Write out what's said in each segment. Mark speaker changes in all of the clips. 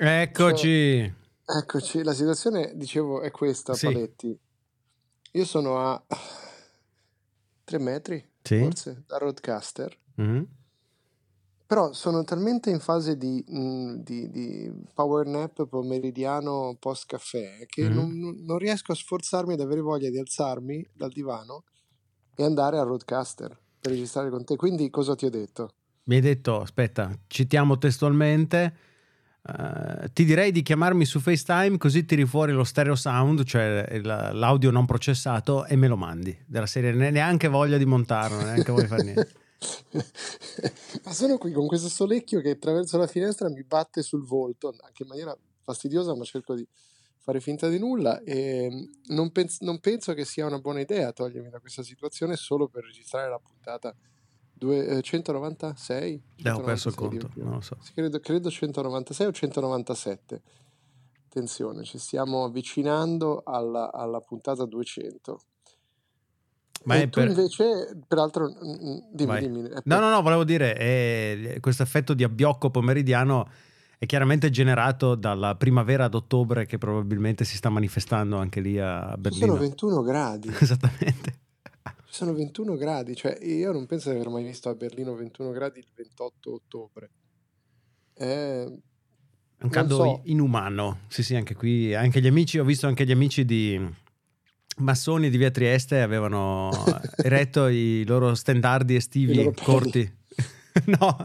Speaker 1: Eccoci.
Speaker 2: Cioè, eccoci, la situazione, dicevo, è questa, sì. Paletti. Io sono a 3 metri, sì. forse, da roadcaster. Mm-hmm. Però sono talmente in fase di, mh, di, di power nap pomeridiano post caffè che mm-hmm. non, non, riesco a sforzarmi ad avere voglia di alzarmi dal divano e andare a roadcaster per registrare con te. Quindi cosa ti ho detto?
Speaker 1: Mi hai detto, aspetta, citiamo testualmente Uh, ti direi di chiamarmi su FaceTime così tiri fuori lo stereo sound, cioè l'audio non processato, e me lo mandi. Della serie neanche voglia di montarlo, neanche voglio fare niente.
Speaker 2: Ma sono qui con questo solecchio che attraverso la finestra mi batte sul volto, anche in maniera fastidiosa, ma cerco di fare finta di nulla e non, pens- non penso che sia una buona idea togliermi da questa situazione solo per registrare la puntata Due, 196?
Speaker 1: Eh, ho perso il conto, non lo so.
Speaker 2: Credo, credo 196 o 197. Attenzione, ci stiamo avvicinando alla, alla puntata 200. Ma e tu per... invece, peraltro, dimmi, dimmi. Per...
Speaker 1: No, no, no, volevo dire, è, questo effetto di abbiocco pomeridiano è chiaramente generato dalla primavera ad ottobre che probabilmente si sta manifestando anche lì a Berlino.
Speaker 2: Sono 21 gradi.
Speaker 1: Esattamente
Speaker 2: sono 21 gradi, cioè io non penso di aver mai visto a Berlino 21 gradi il 28 ottobre.
Speaker 1: È un caldo so. inumano. Sì, sì, anche qui, anche gli amici, ho visto anche gli amici di massoni di via Trieste avevano eretto i loro stendardi estivi corti. no.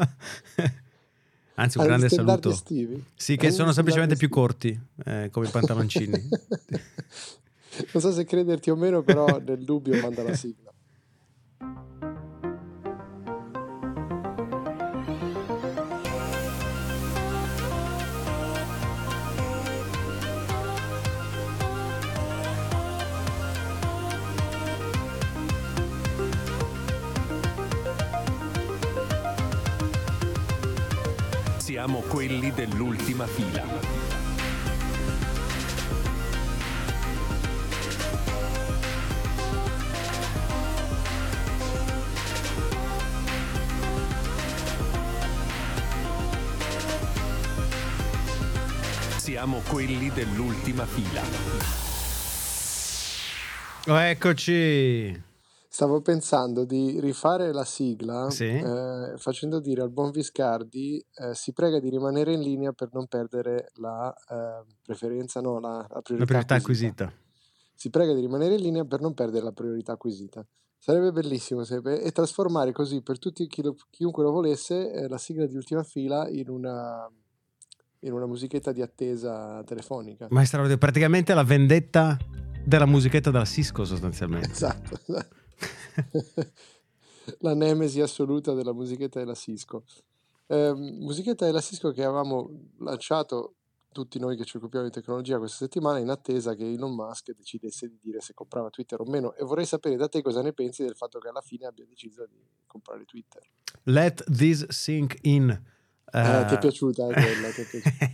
Speaker 1: Anzi, un grande saluto.
Speaker 2: Estivi?
Speaker 1: Sì, che sono semplicemente più corti, eh, come i pantaloncini.
Speaker 2: non so se crederti o meno, però nel dubbio manda la sigla.
Speaker 3: Siamo quelli dell'ultima fila. Siamo quelli dell'ultima fila.
Speaker 1: Eccoci.
Speaker 2: Stavo pensando di rifare la sigla sì. eh, facendo dire al buon Viscardi eh, si prega di rimanere in linea per non perdere la eh, preferenza, no, la, la priorità, la priorità acquisita. acquisita. Si prega di rimanere in linea per non perdere la priorità acquisita. Sarebbe bellissimo sarebbe, e trasformare così per tutti chi lo, chiunque lo volesse eh, la sigla di ultima fila in una in una musichetta di attesa telefonica.
Speaker 1: Ma è straordinario, praticamente la vendetta della musichetta della Cisco sostanzialmente.
Speaker 2: Esatto. la nemesi assoluta della musichetta della Cisco. Eh, musichetta della Cisco che avevamo lanciato tutti noi che ci occupiamo di tecnologia questa settimana in attesa che Elon Musk decidesse di dire se comprava Twitter o meno e vorrei sapere da te cosa ne pensi del fatto che alla fine abbia deciso di comprare Twitter.
Speaker 1: Let this sink in.
Speaker 2: Uh... ti è piaciuta quella? Ti è piaciuta.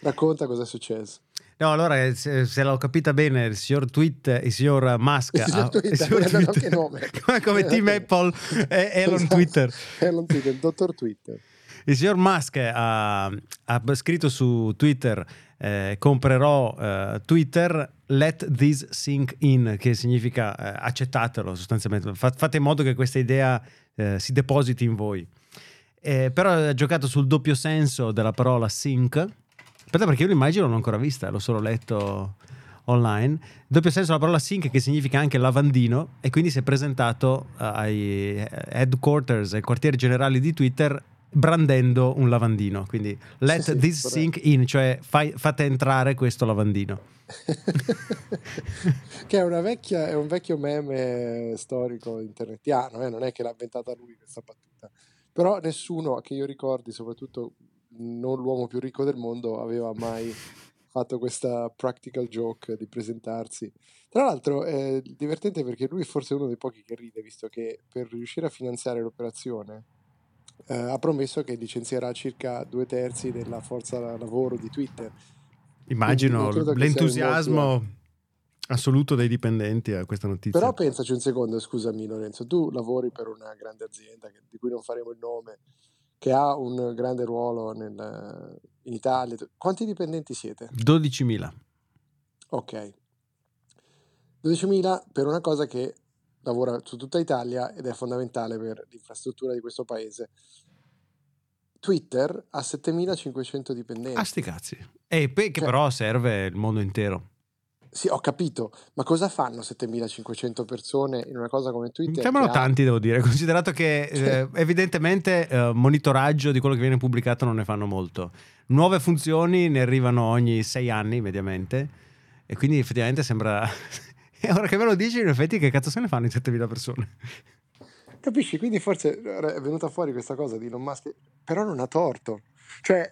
Speaker 2: Racconta cosa è successo.
Speaker 1: No, allora, se, se l'ho capita bene, il signor Tweet, il signor Musk,
Speaker 2: il signor Twitter, il signor Twitter
Speaker 1: come, come Team Apple e Elon esatto. Twitter.
Speaker 2: Elon Twitter, il dottor Twitter.
Speaker 1: Il signor Musk ha, ha scritto su Twitter eh, comprerò eh, Twitter, let this sink in, che significa eh, accettatelo sostanzialmente, fate in modo che questa idea eh, si depositi in voi. Eh, però ha giocato sul doppio senso della parola sync. Aspetta, perché io l'immagine non l'ho ancora vista, l'ho solo letto online. Doppio senso della parola sync che significa anche lavandino e quindi si è presentato uh, ai headquarters, ai quartieri generali di Twitter brandendo un lavandino. Quindi let sì, this sì, sink in, cioè fai, fate entrare questo lavandino.
Speaker 2: che è, vecchia, è, un vecchio meme storico internetiano, eh? non è che l'ha inventata lui questa battuta. Però nessuno che io ricordi, soprattutto non l'uomo più ricco del mondo, aveva mai fatto questa practical joke di presentarsi. Tra l'altro è divertente perché lui è forse uno dei pochi che ride, visto che per riuscire a finanziare l'operazione eh, ha promesso che licenzierà circa due terzi della forza lavoro di Twitter.
Speaker 1: Immagino l'entusiasmo assoluto dei dipendenti a questa notizia.
Speaker 2: Però pensaci un secondo, scusami Lorenzo, tu lavori per una grande azienda di cui non faremo il nome, che ha un grande ruolo nel- in Italia. Quanti dipendenti siete?
Speaker 1: 12.000.
Speaker 2: Ok. 12.000 per una cosa che lavora su tutta Italia ed è fondamentale per l'infrastruttura di questo paese. Twitter ha 7.500 dipendenti.
Speaker 1: Ah, sti cazzi. E che
Speaker 2: Cioè-
Speaker 1: però serve il mondo intero.
Speaker 2: Sì, ho capito, ma cosa fanno 7.500 persone in una cosa come Twitter?
Speaker 1: Mi sembrano
Speaker 2: che ha-
Speaker 1: tanti, devo dire, considerato che eh, evidentemente eh, monitoraggio di quello che viene pubblicato non ne fanno molto. Nuove funzioni ne arrivano ogni sei anni mediamente e quindi effettivamente sembra... E ora che me lo dici, in effetti che cazzo se ne fanno i 7.000 persone?
Speaker 2: Capisci? Quindi forse è venuta fuori questa cosa di Elon Musk, però non ha torto. Cioè,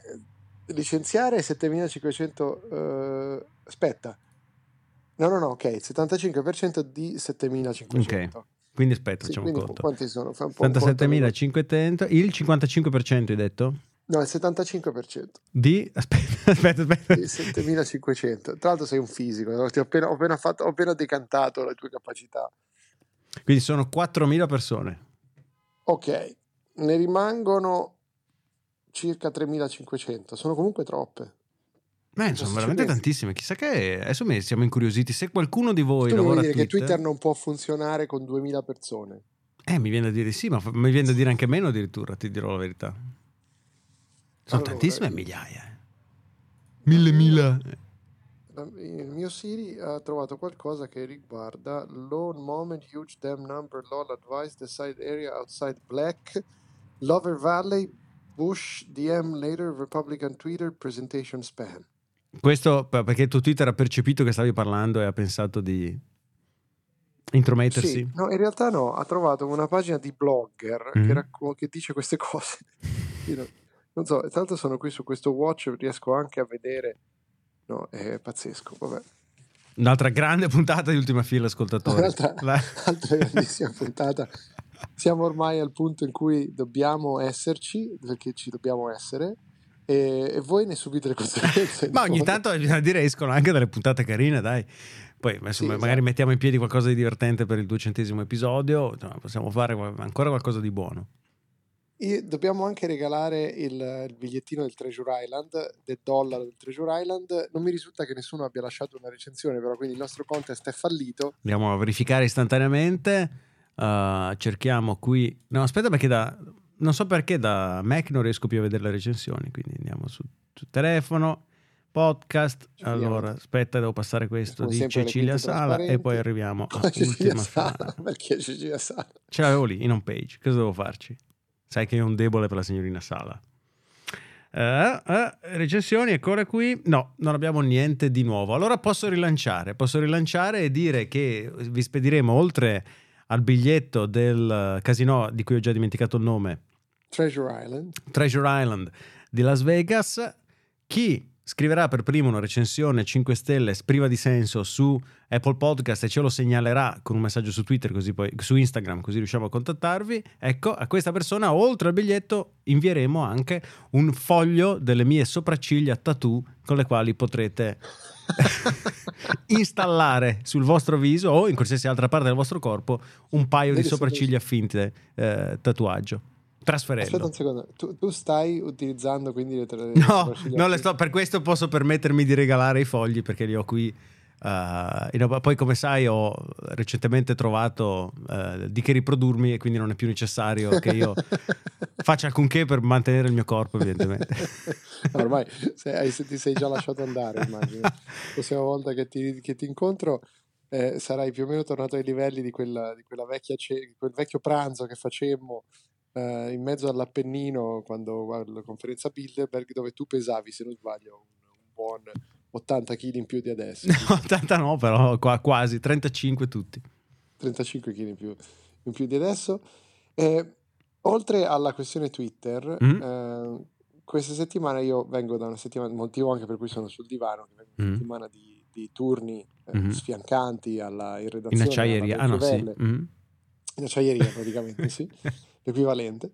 Speaker 2: licenziare 7500... eh, aspetta. No, no, no, ok, il 75% di 7500.
Speaker 1: Ok, quindi aspetta,
Speaker 2: Sì,
Speaker 1: facciamo
Speaker 2: quindi
Speaker 1: conto.
Speaker 2: quanti sono? Fai un po' un conto.
Speaker 1: 77.500, il 55% hai detto?
Speaker 2: No, il 75%.
Speaker 1: Di... Aspetta, aspetta, aspetta.
Speaker 2: di 7500. Tra l'altro sei un fisico, ho appena, ho appena fatto, ho appena decantato le tue capacità.
Speaker 1: Quindi sono 4.000 persone.
Speaker 2: Ok, ne rimangono circa 3500. Sono comunque troppe.
Speaker 1: Beh, sono
Speaker 2: ci
Speaker 1: veramente
Speaker 2: pensi?
Speaker 1: tantissime. Chissà che adesso mi siamo incuriositi. Se qualcuno di voi
Speaker 2: tu
Speaker 1: lavora
Speaker 2: dire
Speaker 1: Twitter,
Speaker 2: che Twitter non può funzionare con 2000 persone?
Speaker 1: eh, mi viene da dire sì, ma mi viene da dire anche meno addirittura, ti dirò la verità. Sono
Speaker 2: Allora,
Speaker 1: tantissime
Speaker 2: io-
Speaker 1: migliaia. eh. Mille, mila.
Speaker 2: La- Il mio Siri ha trovato qualcosa che riguarda loan moment, huge damn number, lol advice, decide area outside black, Lover Valley, Bush, DM later, Republican Twitter, presentation spam.
Speaker 1: Questo perché tuo Twitter ha percepito che stavi parlando e ha pensato di intromettersi.
Speaker 2: Sì, no, in realtà no, ha trovato una pagina di blogger
Speaker 1: Mhm.
Speaker 2: che, racco- che dice queste cose. Non, non so, l'altro sono qui su questo watch, riesco anche a vedere. No, è pazzesco, vabbè.
Speaker 1: Un'altra grande puntata di ultima fila, ascoltatori.
Speaker 2: Un'altra, altra grandissima puntata. Siamo ormai al punto in cui dobbiamo esserci, perché ci dobbiamo essere, e, e voi ne subite le conseguenze.
Speaker 1: Ma ogni tanto bisogna dire escono anche delle puntate carine, dai. Poi insomma,
Speaker 2: Sì,
Speaker 1: magari
Speaker 2: esatto.
Speaker 1: mettiamo in piedi qualcosa di divertente per il duecentesimo episodio, insomma, possiamo fare ancora qualcosa di buono.
Speaker 2: E dobbiamo anche regalare il, il bigliettino del Treasure Island, del dollaro del Treasure Island. Non mi risulta che nessuno abbia lasciato una recensione, però quindi il nostro contest è fallito.
Speaker 1: Andiamo a verificare istantaneamente. Uh, cerchiamo qui. No, aspetta, perché da. Non so perché da Mac non riesco più a vedere le recensioni. Quindi andiamo su, su telefono, podcast. Allora, aspetta, devo passare questo
Speaker 2: Sono
Speaker 1: di Cecilia Sala e poi arriviamo a
Speaker 2: Cecilia Sala,
Speaker 1: fila.
Speaker 2: perché Cecilia Sala?
Speaker 1: Ce l'avevo lì in home page. Cosa devo farci? Sai che ho un debole per la signorina Sala. Eh, eh, recensioni, ancora qui. No, non abbiamo niente di nuovo. Allora posso rilanciare. Posso rilanciare e dire che vi spediremo oltre al biglietto del casino di cui ho già dimenticato il nome,
Speaker 2: Treasure Island.
Speaker 1: Treasure Island di Las Vegas. Chi scriverà per primo una recensione 5 stelle priva di senso su Apple Podcast e ce lo segnalerà con un messaggio su Twitter, così poi su Instagram, così riusciamo a contattarvi. Ecco, a questa persona, oltre al biglietto, invieremo anche un foglio delle mie sopracciglia tattoo con le quali potrete installare sul vostro viso o in qualsiasi altra parte del vostro corpo un paio di
Speaker 2: Vedi se
Speaker 1: sopracciglia finte eh, tatuaggio. Trasferendo.
Speaker 2: Aspetta un secondo, tu, tu stai utilizzando quindi le tre
Speaker 1: No,
Speaker 2: sopracciglia
Speaker 1: non le sto, per questo posso permettermi di regalare i fogli perché li ho qui. in- poi, come sai, ho recentemente trovato eh, di che riprodurmi e quindi non è più necessario che io faccia alcunché per mantenere il mio corpo, evidentemente.
Speaker 2: Ormai se, hai- se ti sei già lasciato andare, immagino. La prossima volta che ti, che ti incontro eh, sarai più o meno tornato ai livelli di quella, di quella vecchia quel vecchio pranzo che facemmo eh, in mezzo all'Appennino quando guardo la conferenza Bilderberg dove tu pesavi, se non sbaglio, un, un buon 80 kg in più di adesso.
Speaker 1: No, 80 no, però qua- quasi 35 tutti.
Speaker 2: 35 kg in più, in più di adesso. Eh, oltre alla questione Twitter,
Speaker 1: Mm.
Speaker 2: eh, questa settimana io vengo da una settimana, motivo anche per cui sono sul divano, che vengo da una
Speaker 1: Mm.
Speaker 2: settimana di, di turni eh,
Speaker 1: Mhm.
Speaker 2: sfiancanti alla, in
Speaker 1: In
Speaker 2: redazione.
Speaker 1: acciaieria.
Speaker 2: alla
Speaker 1: Ah, no, sì. Mm.
Speaker 2: In acciaieria praticamente, sì, l'equivalente.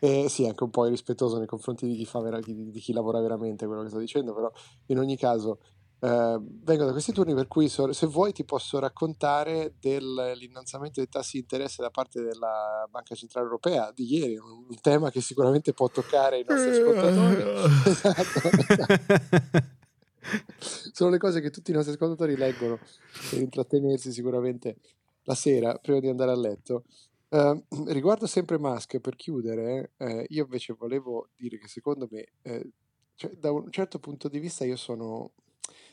Speaker 2: Eh, sì, anche un po' irrispettoso nei confronti di chi, vera- di, di chi lavora veramente quello che sto dicendo, però in ogni caso eh, vengo da questi turni per cui so- se vuoi ti posso raccontare dell'innalzamento dei tassi di interesse da parte della Banca Centrale Europea di ieri, un, un tema che sicuramente può toccare i nostri ascoltatori. Esatto. Sono le cose che tutti i nostri ascoltatori leggono per intrattenersi sicuramente la sera prima di andare a letto. Uh, riguardo sempre Musk, per chiudere, eh, io invece volevo dire che secondo me, eh, cioè, da un certo punto di vista, io sono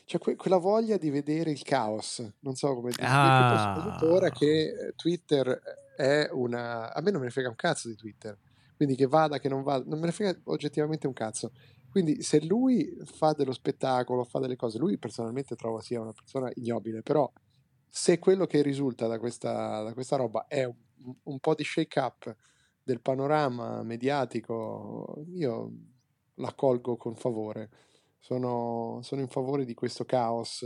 Speaker 2: c'è que- quella voglia di vedere il caos, non so come dire, ah. soprattutto ora che eh, Twitter è una... A me non me ne frega un cazzo di Twitter, quindi che vada, che non vada, non me ne frega oggettivamente un cazzo. Quindi se lui fa dello spettacolo, fa delle cose, lui personalmente trovo sia una persona ignobile, però se quello che risulta da questa, da questa roba è un, un po' di shake up del panorama mediatico, io l'accolgo con favore sono, sono in favore di questo caos.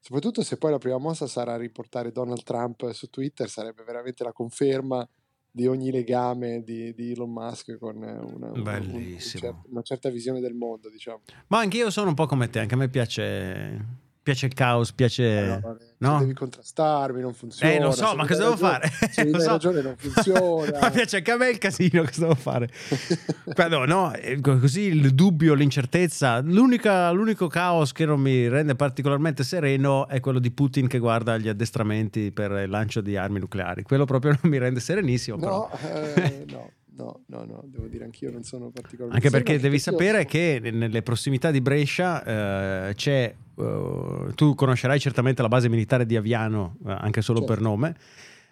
Speaker 2: Soprattutto se poi la prima mossa sarà riportare Donald Trump su Twitter, sarebbe veramente la conferma di ogni legame di, di Elon Musk con una, una, un, un, una, certa visione del mondo, diciamo.
Speaker 1: Ma anche io sono un po' come te, anche a me piace piace il caos, piace...
Speaker 2: Allora, no? Devi contrastarmi, non funziona.
Speaker 1: Eh, lo so, ma cosa devo fare?
Speaker 2: Se mi dai so. ragione non funziona.
Speaker 1: ma piace anche a me il casino, cosa devo fare? Però, no, eh, così il dubbio, l'incertezza, l'unico caos che non mi rende particolarmente sereno è quello di Putin che guarda gli addestramenti per il lancio di armi nucleari. Quello proprio non mi rende serenissimo.
Speaker 2: No, eh, no. No, no, no, devo dire anch'io non sono particolarmente...
Speaker 1: Anche perché devi sapere che nelle prossimità di Brescia eh, c'è Uh, tu conoscerai certamente la base militare di Aviano, uh, anche solo certo. per nome.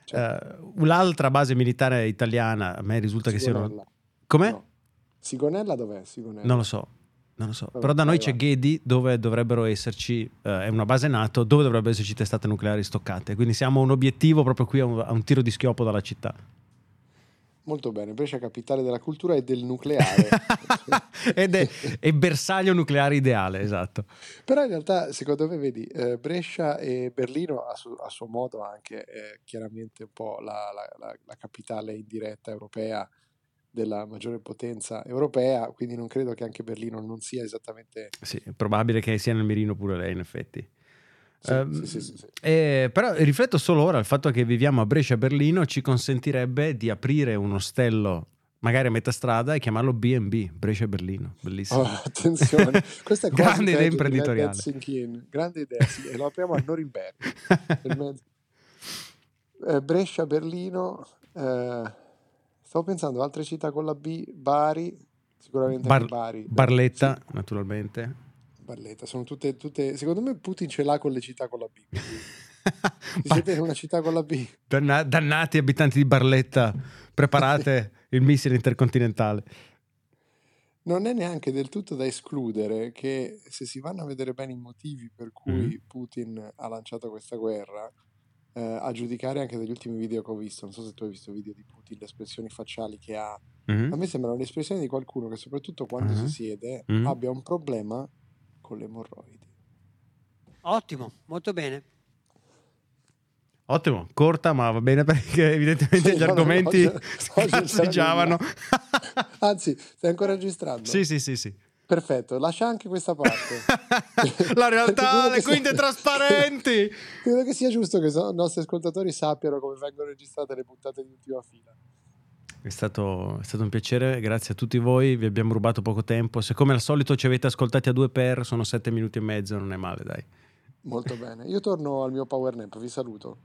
Speaker 1: Certo. Uh, l'altra base militare italiana, a me risulta Sigonella. che siano... Come? No.
Speaker 2: Sigonella dov'è? Sigonella.
Speaker 1: Non lo so. Non lo so. Vabbè, Però da noi vai, c'è vai. Ghedi dove dovrebbero esserci, è una base NATO dove dovrebbero esserci testate nucleari stoccate. Quindi siamo un obiettivo proprio qui a un, a un tiro di schioppo dalla città.
Speaker 2: Molto bene, Brescia capitale della cultura e del nucleare.
Speaker 1: Ed è, è, bersaglio nucleare ideale, esatto.
Speaker 2: Però in realtà, secondo me, vedi, eh, Brescia e Berlino a, su, a, suo modo anche è chiaramente un po' la, la, la, la capitale indiretta europea della maggiore potenza europea, quindi non credo che anche Berlino non sia esattamente...
Speaker 1: Sì, è probabile che sia nel mirino pure lei, in effetti.
Speaker 2: Sì, uh, sì, sì,
Speaker 1: eh, però rifletto solo ora, il fatto che viviamo a Brescia-Berlino ci consentirebbe di aprire un ostello magari a metà strada e chiamarlo B&B, Brescia-Berlino, bellissimo.
Speaker 2: Oh, attenzione, questa è
Speaker 1: grande idea imprenditoriale.
Speaker 2: Grande idea, sì, e lo apriamo a Norimberga. eh, Brescia-Berlino, eh, stavo pensando altre città con la B, Bari, sicuramente Bar- Bari.
Speaker 1: Barletta, sì. naturalmente.
Speaker 2: Barletta, sono tutte, tutte, secondo me Putin ce l'ha con le città con la B. Siete in una città con la B.
Speaker 1: Danna- dannati abitanti di Barletta, preparate il missile intercontinentale.
Speaker 2: Non è neanche del tutto da escludere che se si vanno a vedere bene i motivi per cui mm. Putin ha lanciato questa guerra, eh, a giudicare anche dagli ultimi video che ho visto, non so se tu hai visto video di Putin, le espressioni facciali che ha, mm. a me sembrano le espressioni di qualcuno che soprattutto quando mm. si siede mm. abbia un problema con le emorroidi.
Speaker 4: Ottimo, molto bene.
Speaker 1: Ottimo, corta, ma va bene perché evidentemente sì, gli argomenti si giavano.
Speaker 2: Anzi, stai ancora registrando?
Speaker 1: Sì, sì, sì, sì.
Speaker 2: Perfetto, lascia anche questa parte.
Speaker 1: La realtà, le quinte sia... trasparenti.
Speaker 2: Credo che sia giusto che i nostri ascoltatori sappiano come vengono registrate le puntate di ultima fila.
Speaker 1: È stato, è stato, un piacere, grazie a tutti voi, vi abbiamo rubato poco tempo. Se come al solito ci avete ascoltati a due per, sono sette minuti e mezzo, non è male, dai.
Speaker 2: Molto bene. Io torno al mio power nap, vi saluto.